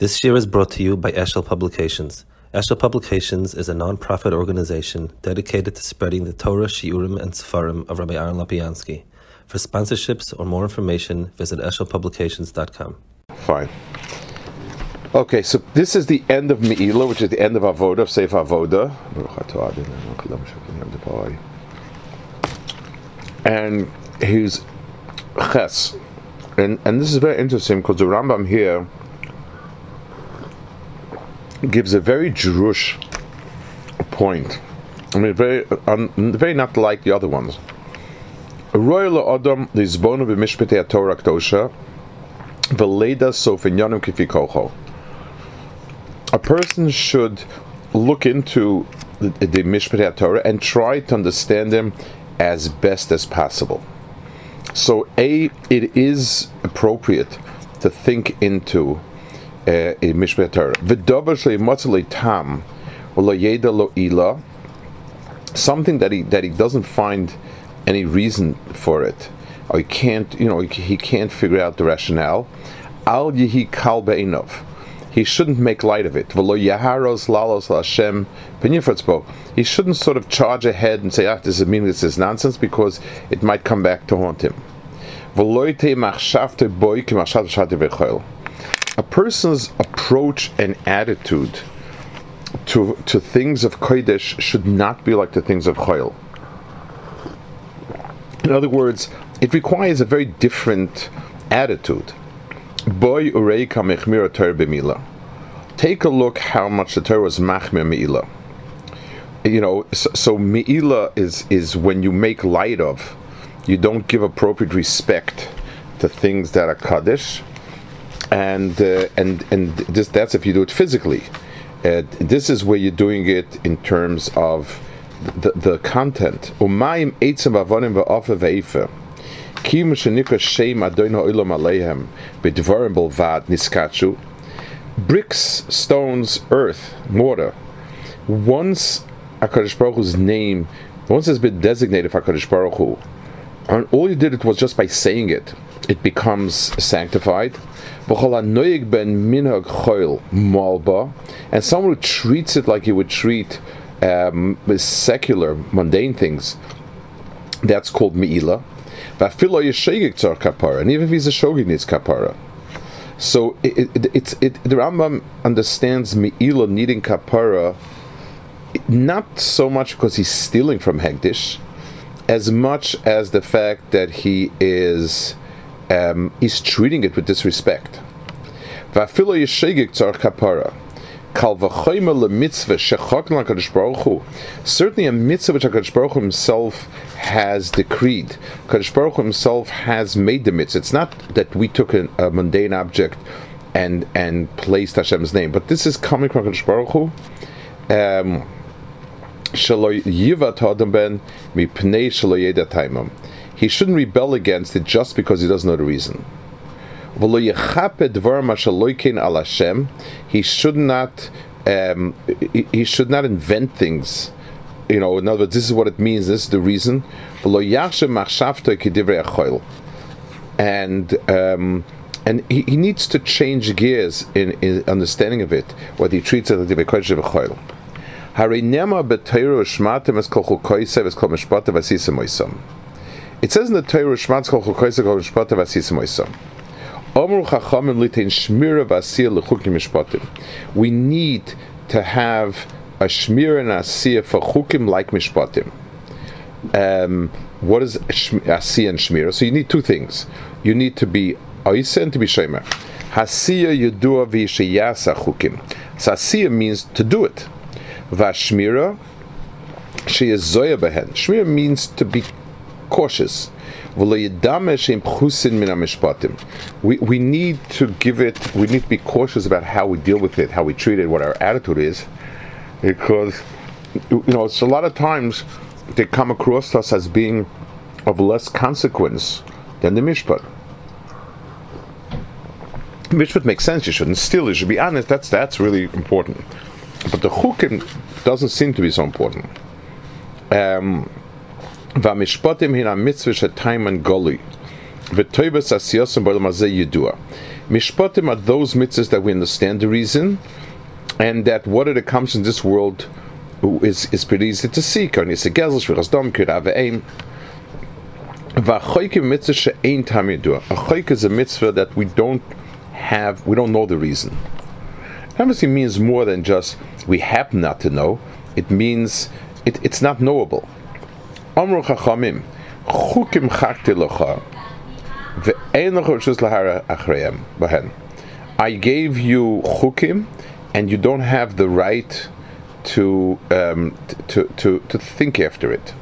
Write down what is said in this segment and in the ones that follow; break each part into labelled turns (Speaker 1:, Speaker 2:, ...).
Speaker 1: This year is brought to you by Eshel Publications. Eshel Publications is a non-profit organization dedicated to spreading the Torah, Shiurim, and Sefarim of Rabbi Aaron Lapiansky. For sponsorships or more information, visit eshelpublications.com.
Speaker 2: Fine. Okay, so this is the end of Me'ilah, which is the end of Avoda, of Avoda. And he's Ches. And, and this is very interesting because the Rambam here gives a very Jewish point. I mean, very, um, very not like the other ones. Royal Adam Lizbonu b'mishpetei Torah Kdosha v'leida sofinyanim kifikocho. A person should look into the, the Mishpetei Torah and try to understand them as best as possible. So, a it is appropriate to think into uh, a Mishpeh Torah. V'dover shleimatzalei tam lo lo ila, something that he that he doesn't find any reason for it, or he can't, you know, he, can't figure out the rationale. Al yihi kal be'inov. He shouldn't make light of it. He shouldn't sort of charge ahead and say, ah, this is meaningless, this is nonsense, because it might come back to haunt him. A person's approach and attitude to, to things of Kodesh should not be like the things of Chayil. In other words, it requires a very different attitude. Boy b'mila. Take a look how much the Torah was machmir meila. You know, so, so meila is is when you make light of, you don't give appropriate respect to things that are kaddish, and uh, and and this that's if you do it physically. Uh, this is where you're doing it in terms of the, the content. Umayim eitzim avonim va'afa ve'ifa. Kim shenikra shem adoin ha'olam aleihem b'dvarim bolvad niskachu. Bricks, stones, earth, water. Once HaKadosh Baruch Hu's name, once it's been designated for HaKadosh Baruch Hu, and all you did it was just by saying it, it becomes sanctified. And someone who treats it like you would treat um, secular, mundane things, that's called Me'ila. And even if he's a shogig, needs kapara. So it, it, it's it, the Rambam understands Me'ila needing kapara not so much because he's stealing from Hegdish, as much as the fact that he is um, he's treating it with disrespect. Certainly, a mitzvah which Hakadosh Baruch himself has decreed. Hakadosh Baruch himself has made the mitzvah. It's not that we took a, a mundane object and and placed Hashem's name, but this is coming from Hakadosh Baruch Hu. Um, he shouldn't rebel against it just because he doesn't know the reason. He should not. Um, he should not invent things. You know, in other words, this is what it means. This is the reason. And um, and he, he, needs to change gears in, in understanding of it. What he treats as the question of choil. It says in the Torah, Shmatz kol chukoysa kol mishpata v'asisa moisa. Omru chachamim litain shmira v'asiyah l'chukim mishpatim. We need to have a shmira and asiyah for chukim like mishpatim. Um, what is asiyah and shmira? So you need two things. You need to be oisa and to be shemer. Hasiya yudua v'yishayasa chukim. So asiyah means to do it. Vashmira, she is zoya behen. Shmira means to be cautious. We, we need to give it, we need to be cautious about how we deal with it, how we treat it, what our attitude is, because, you know, it's a lot of times they come across us as being of less consequence than the mishpat. Mishpat makes sense. You shouldn't steal. You should be honest. That's that's really important. But the chukim doesn't seem to be so important. Um, והמשפטים הנה מצווה שטיימן גולוי, וטויבס עשייסם בעולם הזה ידוע. Mishpatim are those mitzvahs that we understand the reason, and that what it accomplishes in this world is, is pretty easy to see. A choik is a mitzvah that we don't have, we don't know the reason. Obviously means more than just we happen not to know. It means it, it's not knowable. Amru chachamim, chukim I gave you chukim, and you don't have the right to um, to, to to think after it.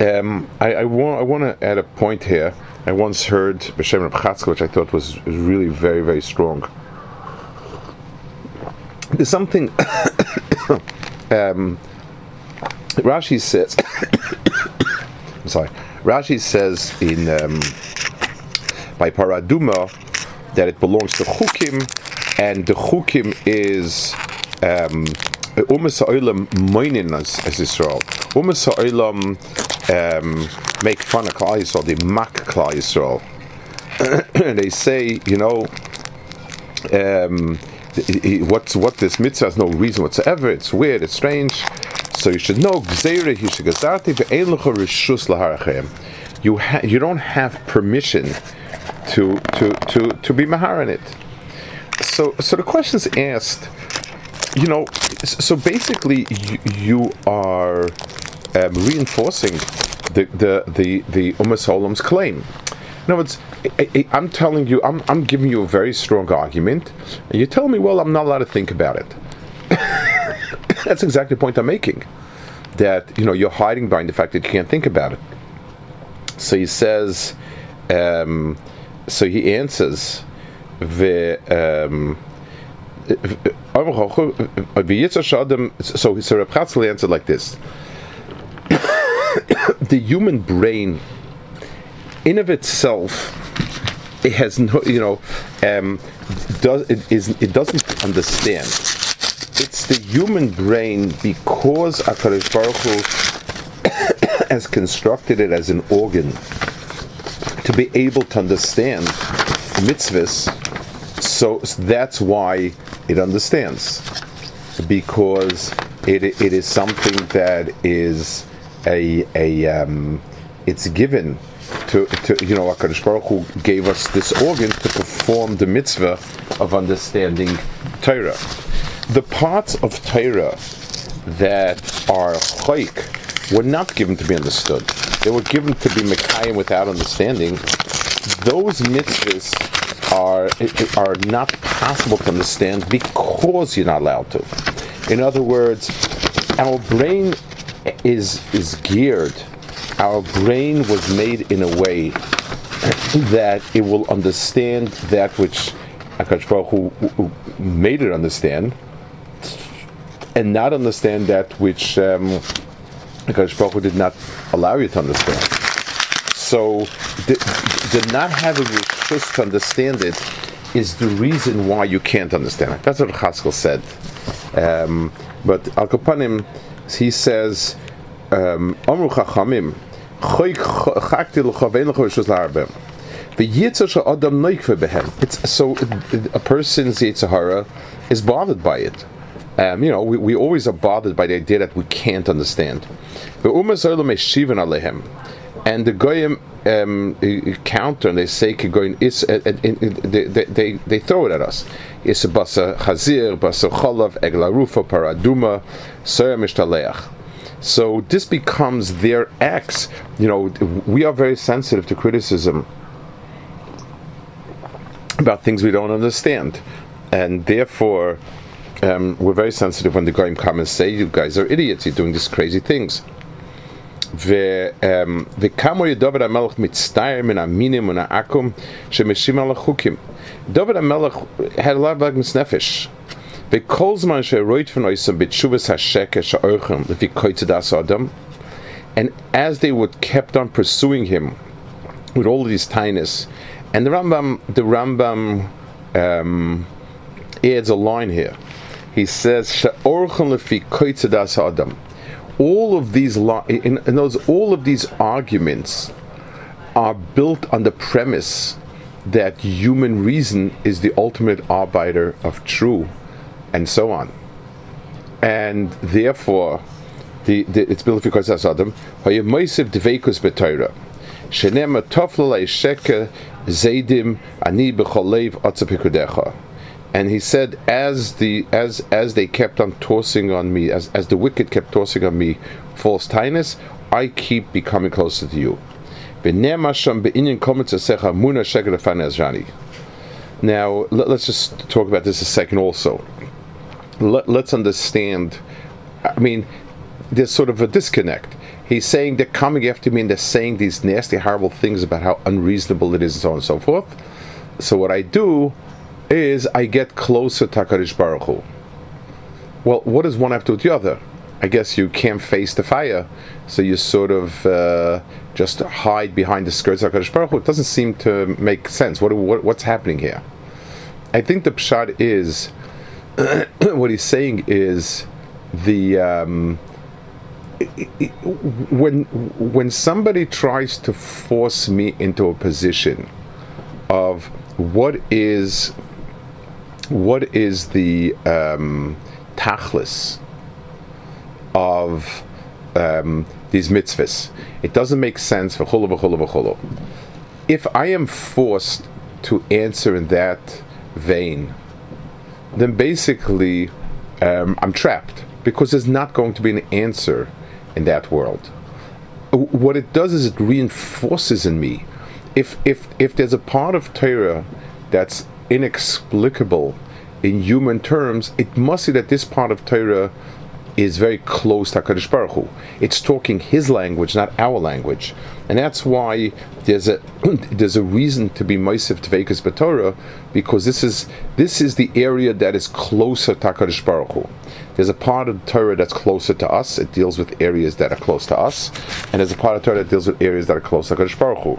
Speaker 2: Um, I, I, want I want to add a point here. I once heard B'Shem Reb which I thought was, was really very very strong. There's something. um, Rashi says. I'm sorry. Rashi says in um, by Paraduma that it belongs to Chukim, and the Chukim is um, Umas Ha'olam moinin as Israel. Umas Ha'olam um, make fun of Klal Yisrael, they mock Klal Yisrael. they say, you know, um, what's what this mitzvah has no reason whatsoever. It's weird. It's strange. So you should know. You ha- you don't have permission to to to to be mahar in it. So so the question is asked. You know, so basically you, you are um, reinforcing the the the the Umas claim. In other words, I, am telling you, I'm, I'm giving you a very strong argument, and you tell me, well, I'm not allowed to think about it. That's exactly the point I'm making. That you know you're hiding behind the fact that you can't think about it. So he says, um, so he answers, the. Um, so, so Reb Chatzkel answered like this: the human brain, in of itself, it has no, you know, um, does it is it doesn't understand. It's the human brain because Hakadosh Baruch Hu has constructed it as an organ to be able to understand mitzvahs. So that's why it understands, because it, it is something that is a a um, it's given to, to you know Hakadosh Baruch Hu gave us this organ to perform the mitzvah of understanding Torah. The parts of Torah that are chayk were not given to be understood. They were given to be mekayim without understanding. Those mitzvahs are are not possible to understand because you're not allowed to. In other words, our brain is is geared. Our brain was made in a way that it will understand that which Akash Baruch Hu made it understand, and not understand that which um, Hakadosh Baruch did not allow you to understand. So, the not having the trust to understand it is the reason why you can't understand it. That's what Chaskel said. Um, but Al Kapanim, he says, um, Amru Chachamim, it's so a person's Yitzhahara is bothered by it. Um, you know, we, we always are bothered by the idea that we can't understand. And the goyim um, counter and they say uh, uh, they, they, they throw it at us. It's basa chazir, basa cholav, egla rufa, paraduma. So this becomes their acts. You know, we are very sensitive to criticism about things we don't understand, and therefore um, we're very sensitive when the Goyim come and say, "You guys are idiots. You're doing these crazy things." וכמה דוד המלך מצטער מן המינים ומן העכו"ם שמשים על החוקים. דוד המלך had a lot of blackness נפש. וכל זמן שהרוית פנויסם בתשובס השקר שאורחם לפי קויצדס אדם, and as they would kept on pursuing him with all these tiness, and the Rambam, the Rambam um, adds a line here. He says, Adam. All of these, in, in those, all of these arguments are built on the premise that human reason is the ultimate arbiter of true, and so on. And therefore, the, the, it's built because as Adam. Hayemoisiv dveikus b'Torah. Shenema toflalei sheke zaydim ani b'cholev atzapikudecha. And he said, as the as as they kept on tossing on me, as as the wicked kept tossing on me false tinus, I keep becoming closer to you. Now, let, us just talk about this a second also. Let, let's understand, I mean, there's sort of a disconnect. He's saying they're coming after me and they're saying these nasty, horrible things about how unreasonable it is and so on and so forth. So what I do is I get closer to HaKadosh Baruch Hu. Well, what does one have to do with the other? I guess you can't face the fire, so you sort of uh, just hide behind the skirts of HaKadosh Baruch Hu. It doesn't seem to make sense. What, what what's happening here? I think the pshat is what he's saying is the um, when when somebody tries to force me into a position of what is what is the um, tachlis of um, these mitzvahs. It doesn't make sense for chulu v'chulu v'chulu. If I am forced to answer in that vein, then basically um, I'm trapped because there's not going to be an answer in that world. What it does is it reinforces in me. If if if there's a part of Torah that's inexplicable in human terms, it must be that this part of Torah is very close to Hakadosh Baruch Hu. It's talking His language, not our language, and that's why there's a there's a reason to be Meisiv Tvekas B'Torah because this is this is the area that is closer to Hakadosh Baruch Hu. There's a part of the Torah that's closer to us. It deals with areas that are close to us, and there's a part of Torah that deals with areas that are close to Hakadosh Baruch Hu.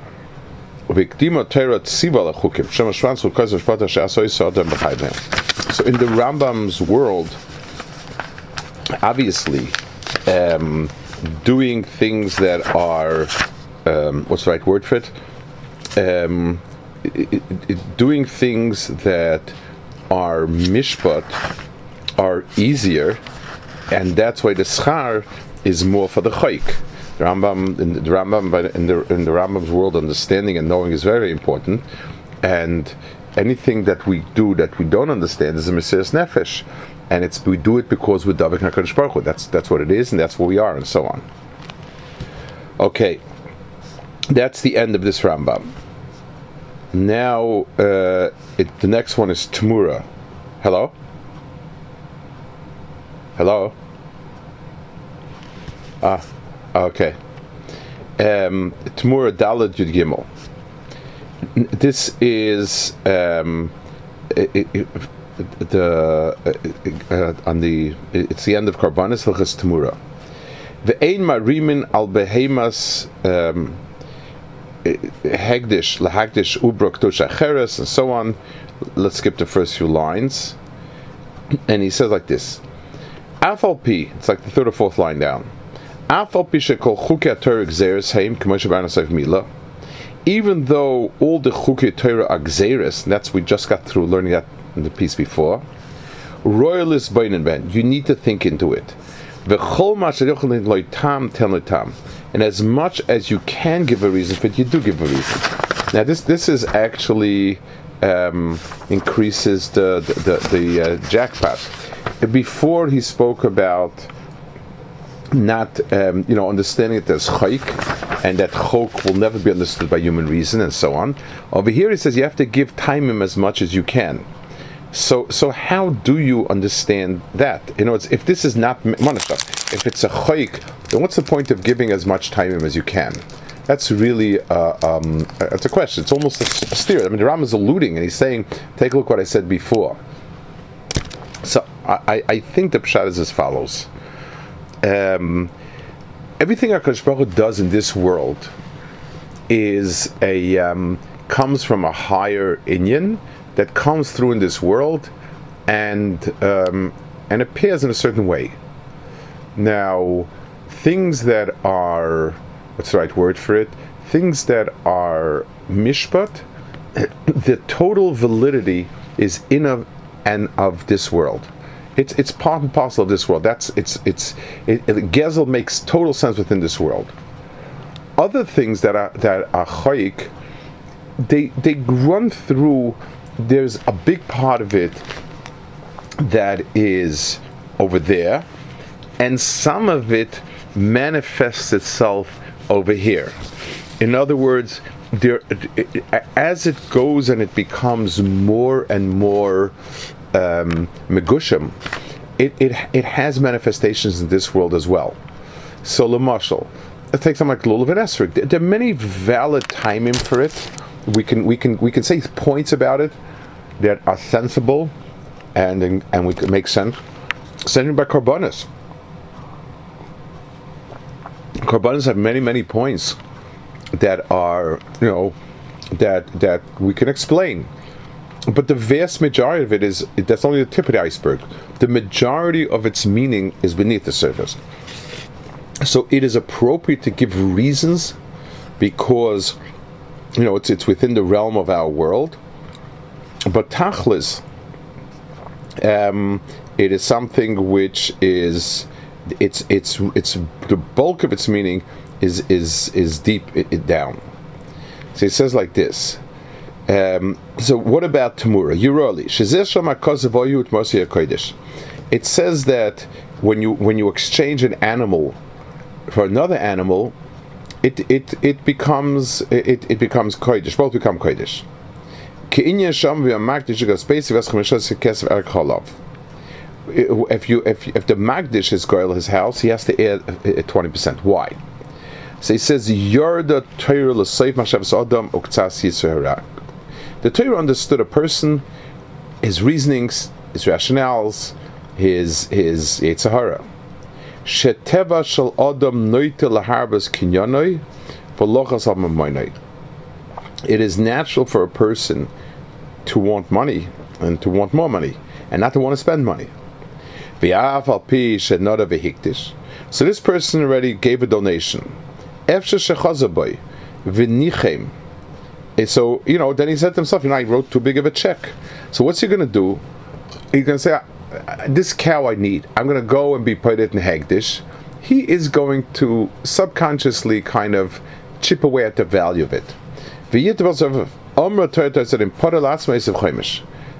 Speaker 2: So in the Rambam's world, obviously, um, doing things that are um, what's the right word for it? Um, it, it, doing things that are mishpat are easier, and that's why the schar is more for the chayk. Rambam in the Rambam in the in the Rambam's world, understanding and knowing is very important, and anything that we do that we don't understand is a Mesiris Nefesh. And it's we do it because we're Davik HaKadosh Baruch. That's, that's what it is, and that's what we are, and so on. Okay. That's the end of this Rambam. Now, uh, it, the next one is Tamura. Hello? Hello? Ah, okay. Um, Tamura Dalad Yud Gimel this is um, it, it, the uh, uh, on the it's the end of Karbanis Hilchas Tamura. Ve'ein marimin al behemas um, hegdish lahagdish ubrok tosha and so on. Let's skip the first few lines, and he says like this: Afal pi. It's like the third or fourth line down. Even though all the Chukei Torah are gzeres, that's we just got through learning that in the piece before, royalist bain ben, you need to think into it. And as much as you can give a reason for it, you do give a reason. Now this this is actually um, increases the the, the, the uh, jackpot. Before he spoke about not um, you know understanding it as chayk and that chok will never be understood by human reason and so on. Over here he says you have to give time as much as you can. So so how do you understand that? You know, if this is not manashah, if it's a chayk, then what's the point of giving as much time as you can? that's really uh, um, that's a question. It's almost a steer. I mean, the Ram is alluding and he's saying, "Take a look what I said before." So I, I think the pshat is as follows. Um, everything Hakadosh Baruch does in this world is a um, comes from a higher inyan that comes through in this world and um, and appears in a certain way. Now, things that are what's the right word for it? Things that are mishpat, the total validity is in of and of this world. It's it's part and parcel of this world. That's it's it's it, it, Gezel makes total sense within this world. Other things that are that are chayik, they they run through. There's a big part of it that is over there, and some of it manifests itself over here. In other words, there, as it goes and it becomes more and more um, megushim, it, it, it has manifestations in this world as well. So, Lamashal, let's take something like Lulav and Esrik. There are many valid timing for it. We can we can we can say points about it that are sensible, and and we can make sense. Sending by Karbonis. Karbonis have many many points that are you know that that we can explain but the vast majority of it is that's only the tip of the iceberg. The majority of its meaning is beneath the surface. So it is appropriate to give reasons because you know it's it's within the realm of our world. But tachlis, um, it is something which is it's it's it's the bulk of its meaning is is is deep it, it down. So it says like this. Um, so what about Tamura? Yurali. It says that when you when you exchange an animal for another animal, it it it becomes it, it becomes kodesh. Both become kodesh. If you if if the magdish is goyal his house, he has to add twenty percent. Why? So he says, "Yorda Torah l'seif mashavs adam uktzas yisrael." The Torah understood a person, his reasonings, his rationales, his his Yitzhahara. Sheteva shel adam noite laharbas kinyanoi, v'lochas It is natural for a person to want money and to want more money and not to want to spend money. So this person already gave a donation. Eh, so, you know, then he said to himself, you know, I wrote too big of a check. So what's he going to do? He's to say, this cow I need. I'm going to go and be put it in Hegdish. He is going to subconsciously kind of chip away at the value of it.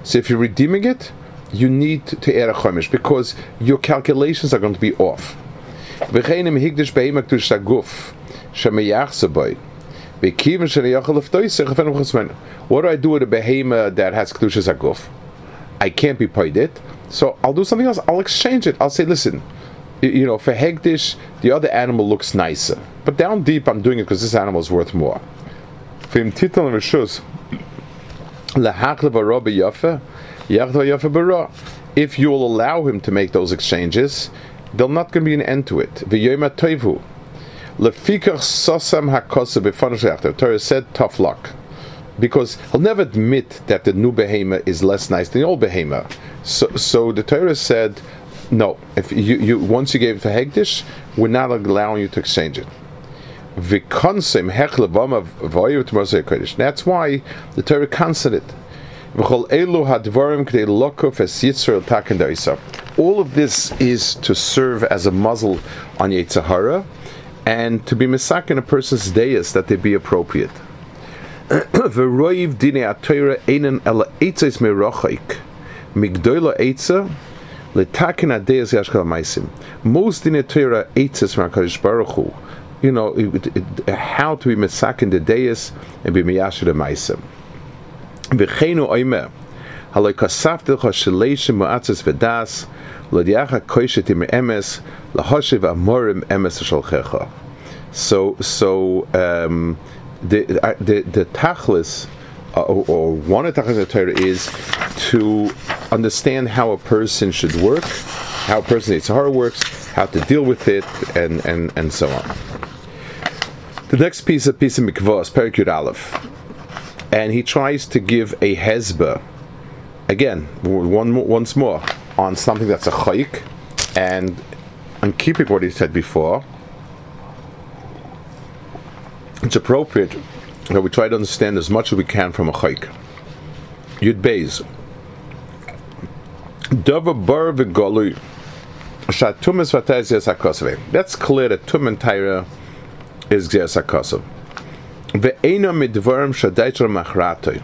Speaker 2: So if you're redeeming it, you need to add a chomish because your calculations are going to be off. What do I do with a behemoth that has kedushas aguf? I can't be paid it, so I'll do something else. I'll exchange it. I'll say, listen, you know, for hegdish, the other animal looks nicer, but down deep, I'm doing it because this animal is worth more. If you will allow him to make those exchanges, there's not going to be an end to it. Lefikach sosam hakosa The Torah said tough luck. Because he'll never admit that the new behema is less nice than the old behema. So, so the Torah said, no, if you, you once you gave it to Hegdish, we're not allowing you to exchange it. That's why the Torah cancelled it. All of this is to serve as a muzzle on Yetzirah and to be misak in a person's deis that they be appropriate. V'roiv dine atayra einen ela eitzes merochaik. Most dine from Baruch Hu. You know it, it, how to be misak in the deis and be miyashir the oimer haloi kasaftel chosheleshim mu'atzes v'das Lodiacha koishet im emes, lahoshiv amorim emes shalchecha. So so um, the, uh, the the tachlis uh, or, one of the tachlis the Torah is to understand how a person should work, how a person hard works, how to deal with it, and and and so on. The next piece of piece of mikvahs, Perikud Aleph, and he tries to give a hezbah again, one once more on something that's a chayik, and I'm keeping what he said before. It's appropriate that we try to understand as much as we can from a chayik. Yud Beis. Dava bar v'golui. That's clear that tum and tyra is yasakosave. Ve'ena midvarim shadaitar machratoy.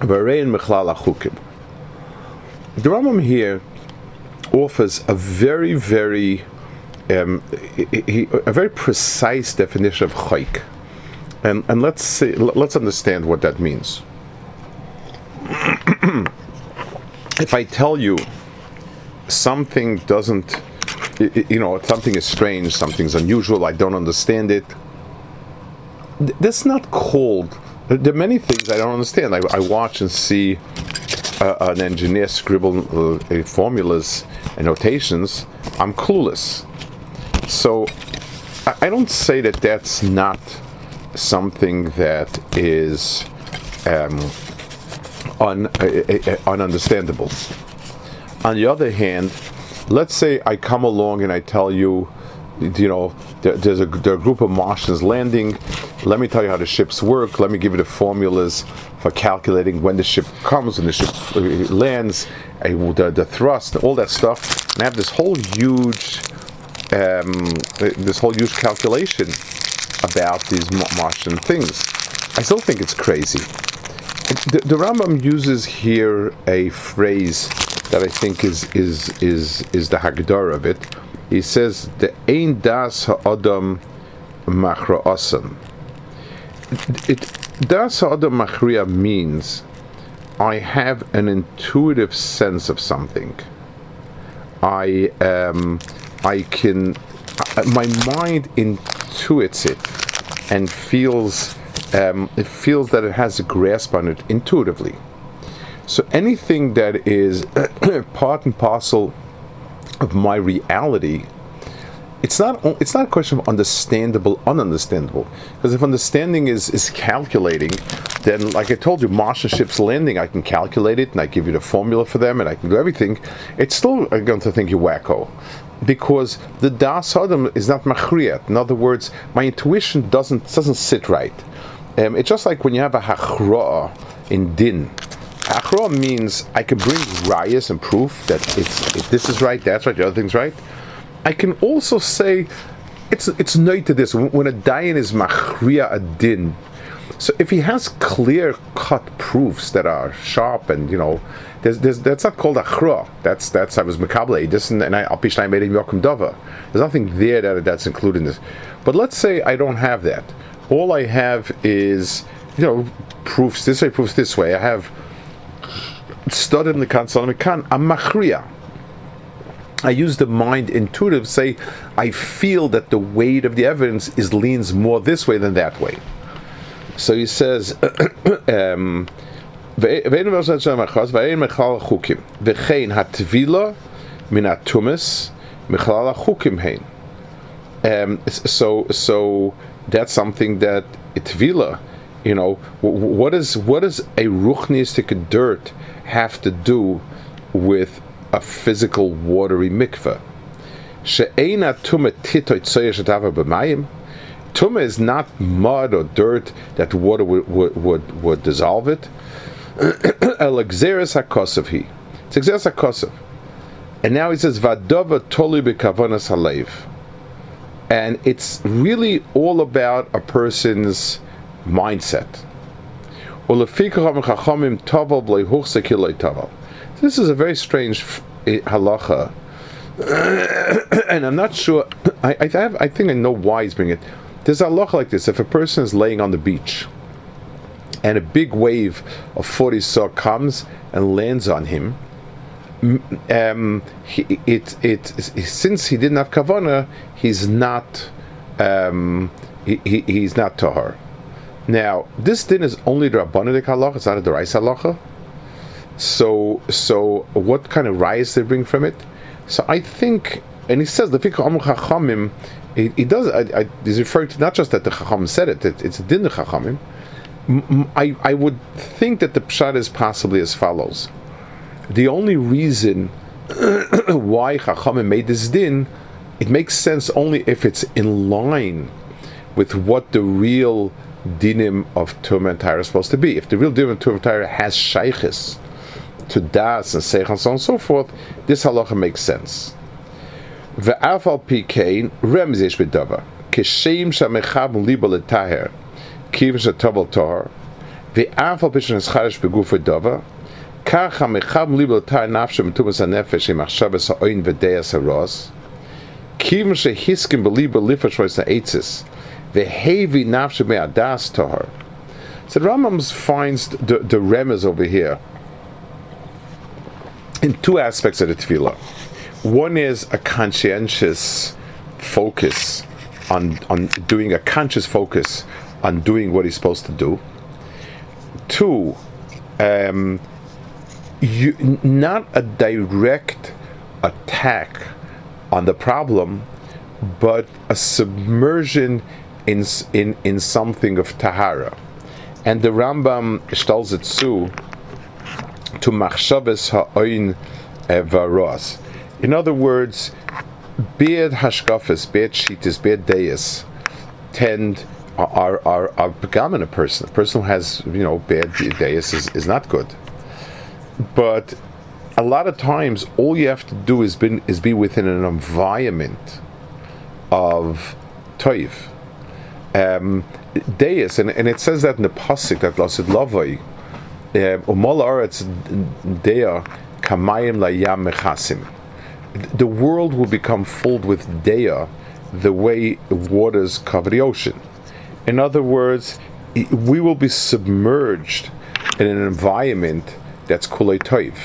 Speaker 2: Ve'rein mechlal achukim. The Rambam here offers a very, very, um, a very precise definition of chayk, and and let's see, let's understand what that means. if I tell you something doesn't, you know, something is strange, something's unusual, I don't understand it. That's not called. There are many things I don't understand. I, I watch and see uh, an engineer scribble uh, formulas and notations, I'm clueless. So I, I don't say that that's not something that is um, un, uh, uh, uh ununderstandable. On the other hand, let's say I come along and I tell you, you know, there, there's a, a group of Martians landing. Let me tell you how the ships work. Let me give you the formulas for calculating when the ship comes, when the ship uh, lands, the, the thrust, all that stuff. And I have this whole huge, um, this whole huge calculation about these Martian things. I still think it's crazy. The, the Rambam uses here a phrase that I think is is is is the Haggadah of it. He says the Ein Das Ha'adam Machra Asam. It Das Ha'adam Machria means I have an intuitive sense of something. I um, I can my mind intuits it and feels um, it feels that it has a grasp on it intuitively. So anything that is part and parcel of my reality, it's not it's not a question of understandable, ununderstandable. Because if understanding is is calculating, then like I told you, Martian ships landing, I can calculate it and I give you the formula for them and I can do everything. It's still going to think you wacko. Because the Das Adam is not machriyat. In other words, my intuition doesn't doesn't sit right. Um, it's just like when you have a hachra in din. Hachra means I can bring rayas and proof that it's if this is right, that's right, the other thing's right. I can also say it's it's no to this when a dayan is machriya a din. So if he has clear cut proofs that are sharp and you know, there's, there's, that's not called achra. That's that's I was makable. This and I alpishnai made him yokum dava. There's nothing there that that's included in this. But let's say I don't have that all I have is, you know, proofs this way, proofs this way. I have studied in the Kansan I'm machriya. I use the mind intuitive, say, I feel that the weight of the evidence is leans more this way than that way. So he says, um, um, so so that's something that itvila, you know, what is what does a ruchnistic dirt have to do with a physical watery mikveh? She'ena tumah titoit b'mayim. Tumah is not mud or dirt that water would, would, would, dissolve it. Elexeris hakosov he. It's hakosov. And now he says, Vadova toli b'kavanas halev and it's really all about a person's mindset. This is a very strange halacha, and I'm not sure. I, I, have, I think I know why he's bringing it. There's a halacha like this: if a person is laying on the beach, and a big wave of 40 saw comes and lands on him, um, he, it, it, since he didn't have kavana, he's not um, he, he, he's not tahar. Now, this din is only the Rabbanic halacha, it's not a Derais halacha. So, so what kind of rise they bring from it? So I think, and he says the fikr amr chachamim. He, does. I, I, he's referring to not just that the chacham said it; it it's a din the chachamim. I, I would think that the pshat is possibly as follows. The only reason why chachamim made this din, it makes sense only if it's in line with what the real dinim of tumah and Tyre are supposed to be. If the real dinim of tumah and Tyre has shaykhis to das and seich and so on and so forth, this halacha makes sense. The Ve'afal pikein remzish b'dava kishim shamechab libal etaher kivin The tor ve'afal is escharish b'guf dava kach hamechav libal etaher nafshem tumas hanefesh im achshavas ha'oin v'deyas haros kivin shehiskim b'libal lifash rois ha'etzis the heavy nafshe me'adas tahar. So Rambam finds the, the remes over here in two aspects of the tefillah. One is a conscientious focus on, on doing a conscious focus on doing what he's supposed to do. Two, um, you, not a direct attack on the problem, but a submersion in in in something of tahara. And the Rambam stells it zu to machshavas ha'oin varos. In other words, beard hashkafas, beard shitas, beard deis tend are are are begamin a person. A person who has you know bad deis is, is not good. But a lot of times, all you have to do is be is be within an environment of toiv. Um, and, and it says that in the pasuk that lasid lavoi Umol Aretz Dea Kamayim Layam Mechasim. The world will become filled with Dea the way waters cover the ocean. In other words, we will be submerged in an environment that's kulei toiv.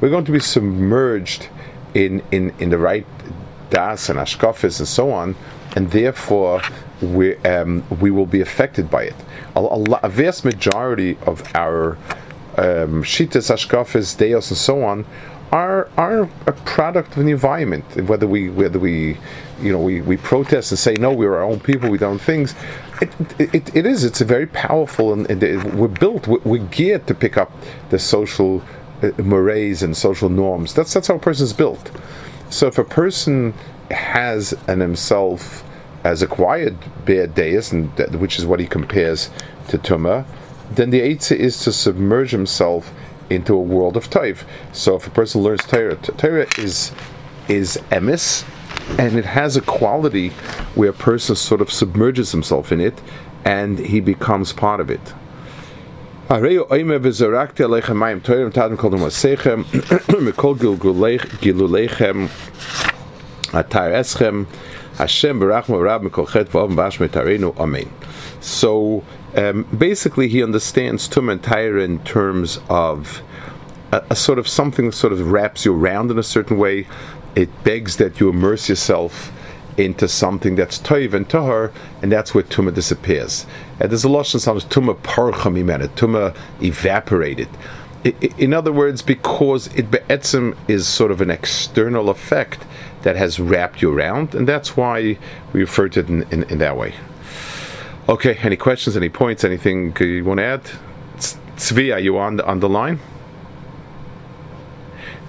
Speaker 2: We're going to be submerged in, in, in the right das and ashkafis and so on, and therefore we um, we will be affected by it. A, a, a vast majority of our um, shitas, ashkafis, deos, and so on are are a product of the environment. Whether we whether we you know we, we protest and say no, we're our own people, we don't things. It, it, it is. It's a very powerful and, and we're built. We're, geared to pick up the social uh, mores and social norms. That's that's how a person is built. So if a person has in himself as acquired bad days, and which is what he compares to tuma, then the eitzah is to submerge himself into a world of taif. So if a person learns Torah, Torah is is emis, and it has a quality where a person sort of submerges himself in it, and he becomes part of it. Hashem Amen. So um, basically, he understands Tum and Tyre in terms of a, a, sort of something that sort of wraps you around in a certain way. It begs that you immerse yourself into something that's toiv and tahar, and that's where tuma disappears. And there's a lot of times tuma parcham imena, tuma evaporated. In other words, because it be'etzim is sort of an external effect that has wrapped you around, and that's why we refer to it in, in, in that way. Okay, any questions, any points, anything you want to add? Tzvi, are you on the, on the line?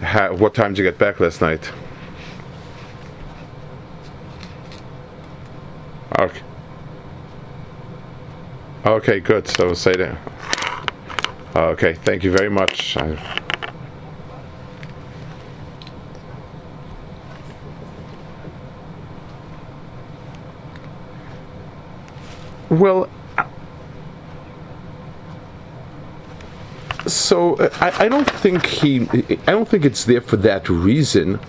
Speaker 2: How, what time did you get back last night? Okay. Okay, good. So say that. Okay, thank you very much. I, Well, so I, I, don't think he. I don't think it's there for that reason,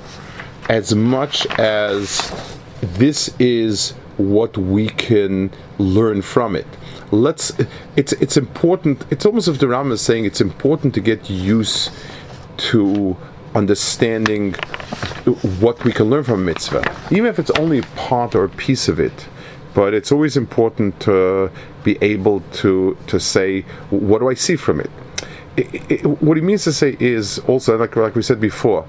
Speaker 2: as much as this is what we can learn from it. Let's. It's it's important. It's almost as the Ram is saying it's important to get used to understanding what we can learn from mitzvah, even if it's only a part or a piece of it but it's always important to be able to to say what do I see from it. it, it what he means to say is also like like we said before,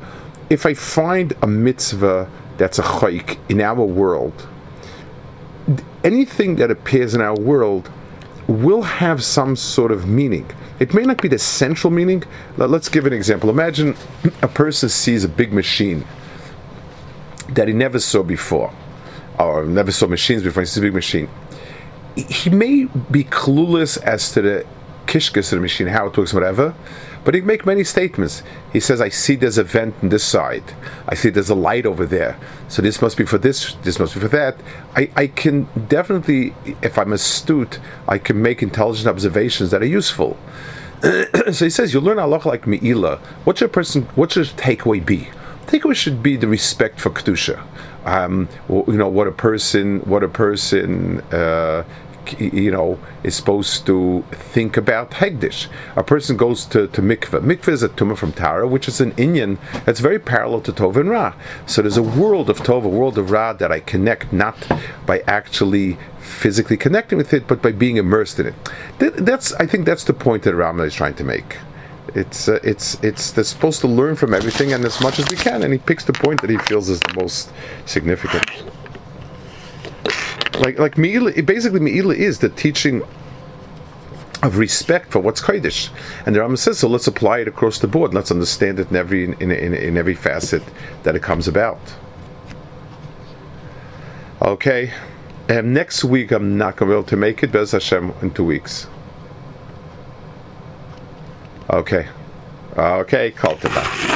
Speaker 2: if I find a mitzvah that's a chayk in our world, anything that appears in our world will have some sort of meaning. It may not be the central meaning. Let's give an example. Imagine a person sees a big machine that he never saw before, Oh, or never saw machines before. He sees a big machine. He may be clueless as to the kishkas of the machine, how it works, whatever. But he make many statements. He says, I see there's a vent on this side. I see there's a light over there. So this must be for this, this must be for that. I, I can definitely, if I'm astute, I can make intelligent observations that are useful. so he says, you learn Allah like Me'ila. What should a person, what should takeaway be? Takeaway should be the respect for Kedusha. Um, you know, what a person, what a person uh, you know, is supposed to think about Hekdesh. A person goes to, to mikveh. Mikveh is a tumah from Tara, which is an Inyan that's very parallel to Tov and Ra. So there's a world of Tov, a world of Ra that I connect not by actually physically connecting with it, but by being immersed in it. That's, I think that's the point that Rama is trying to make. It's uh, it's it's they're supposed to learn from everything and as much as we can, and he picks the point that he feels is the most significant like like Meila, basically Meila is the teaching of respect for what's Kodesh. And the Rambam says, so let's apply it across the board. Let's understand it in every in, in, in every facet that it comes about. Okay. Um, next week I'm not going to be able to make it, Bez Hashem, in two weeks. Okay. Okay, cultivate.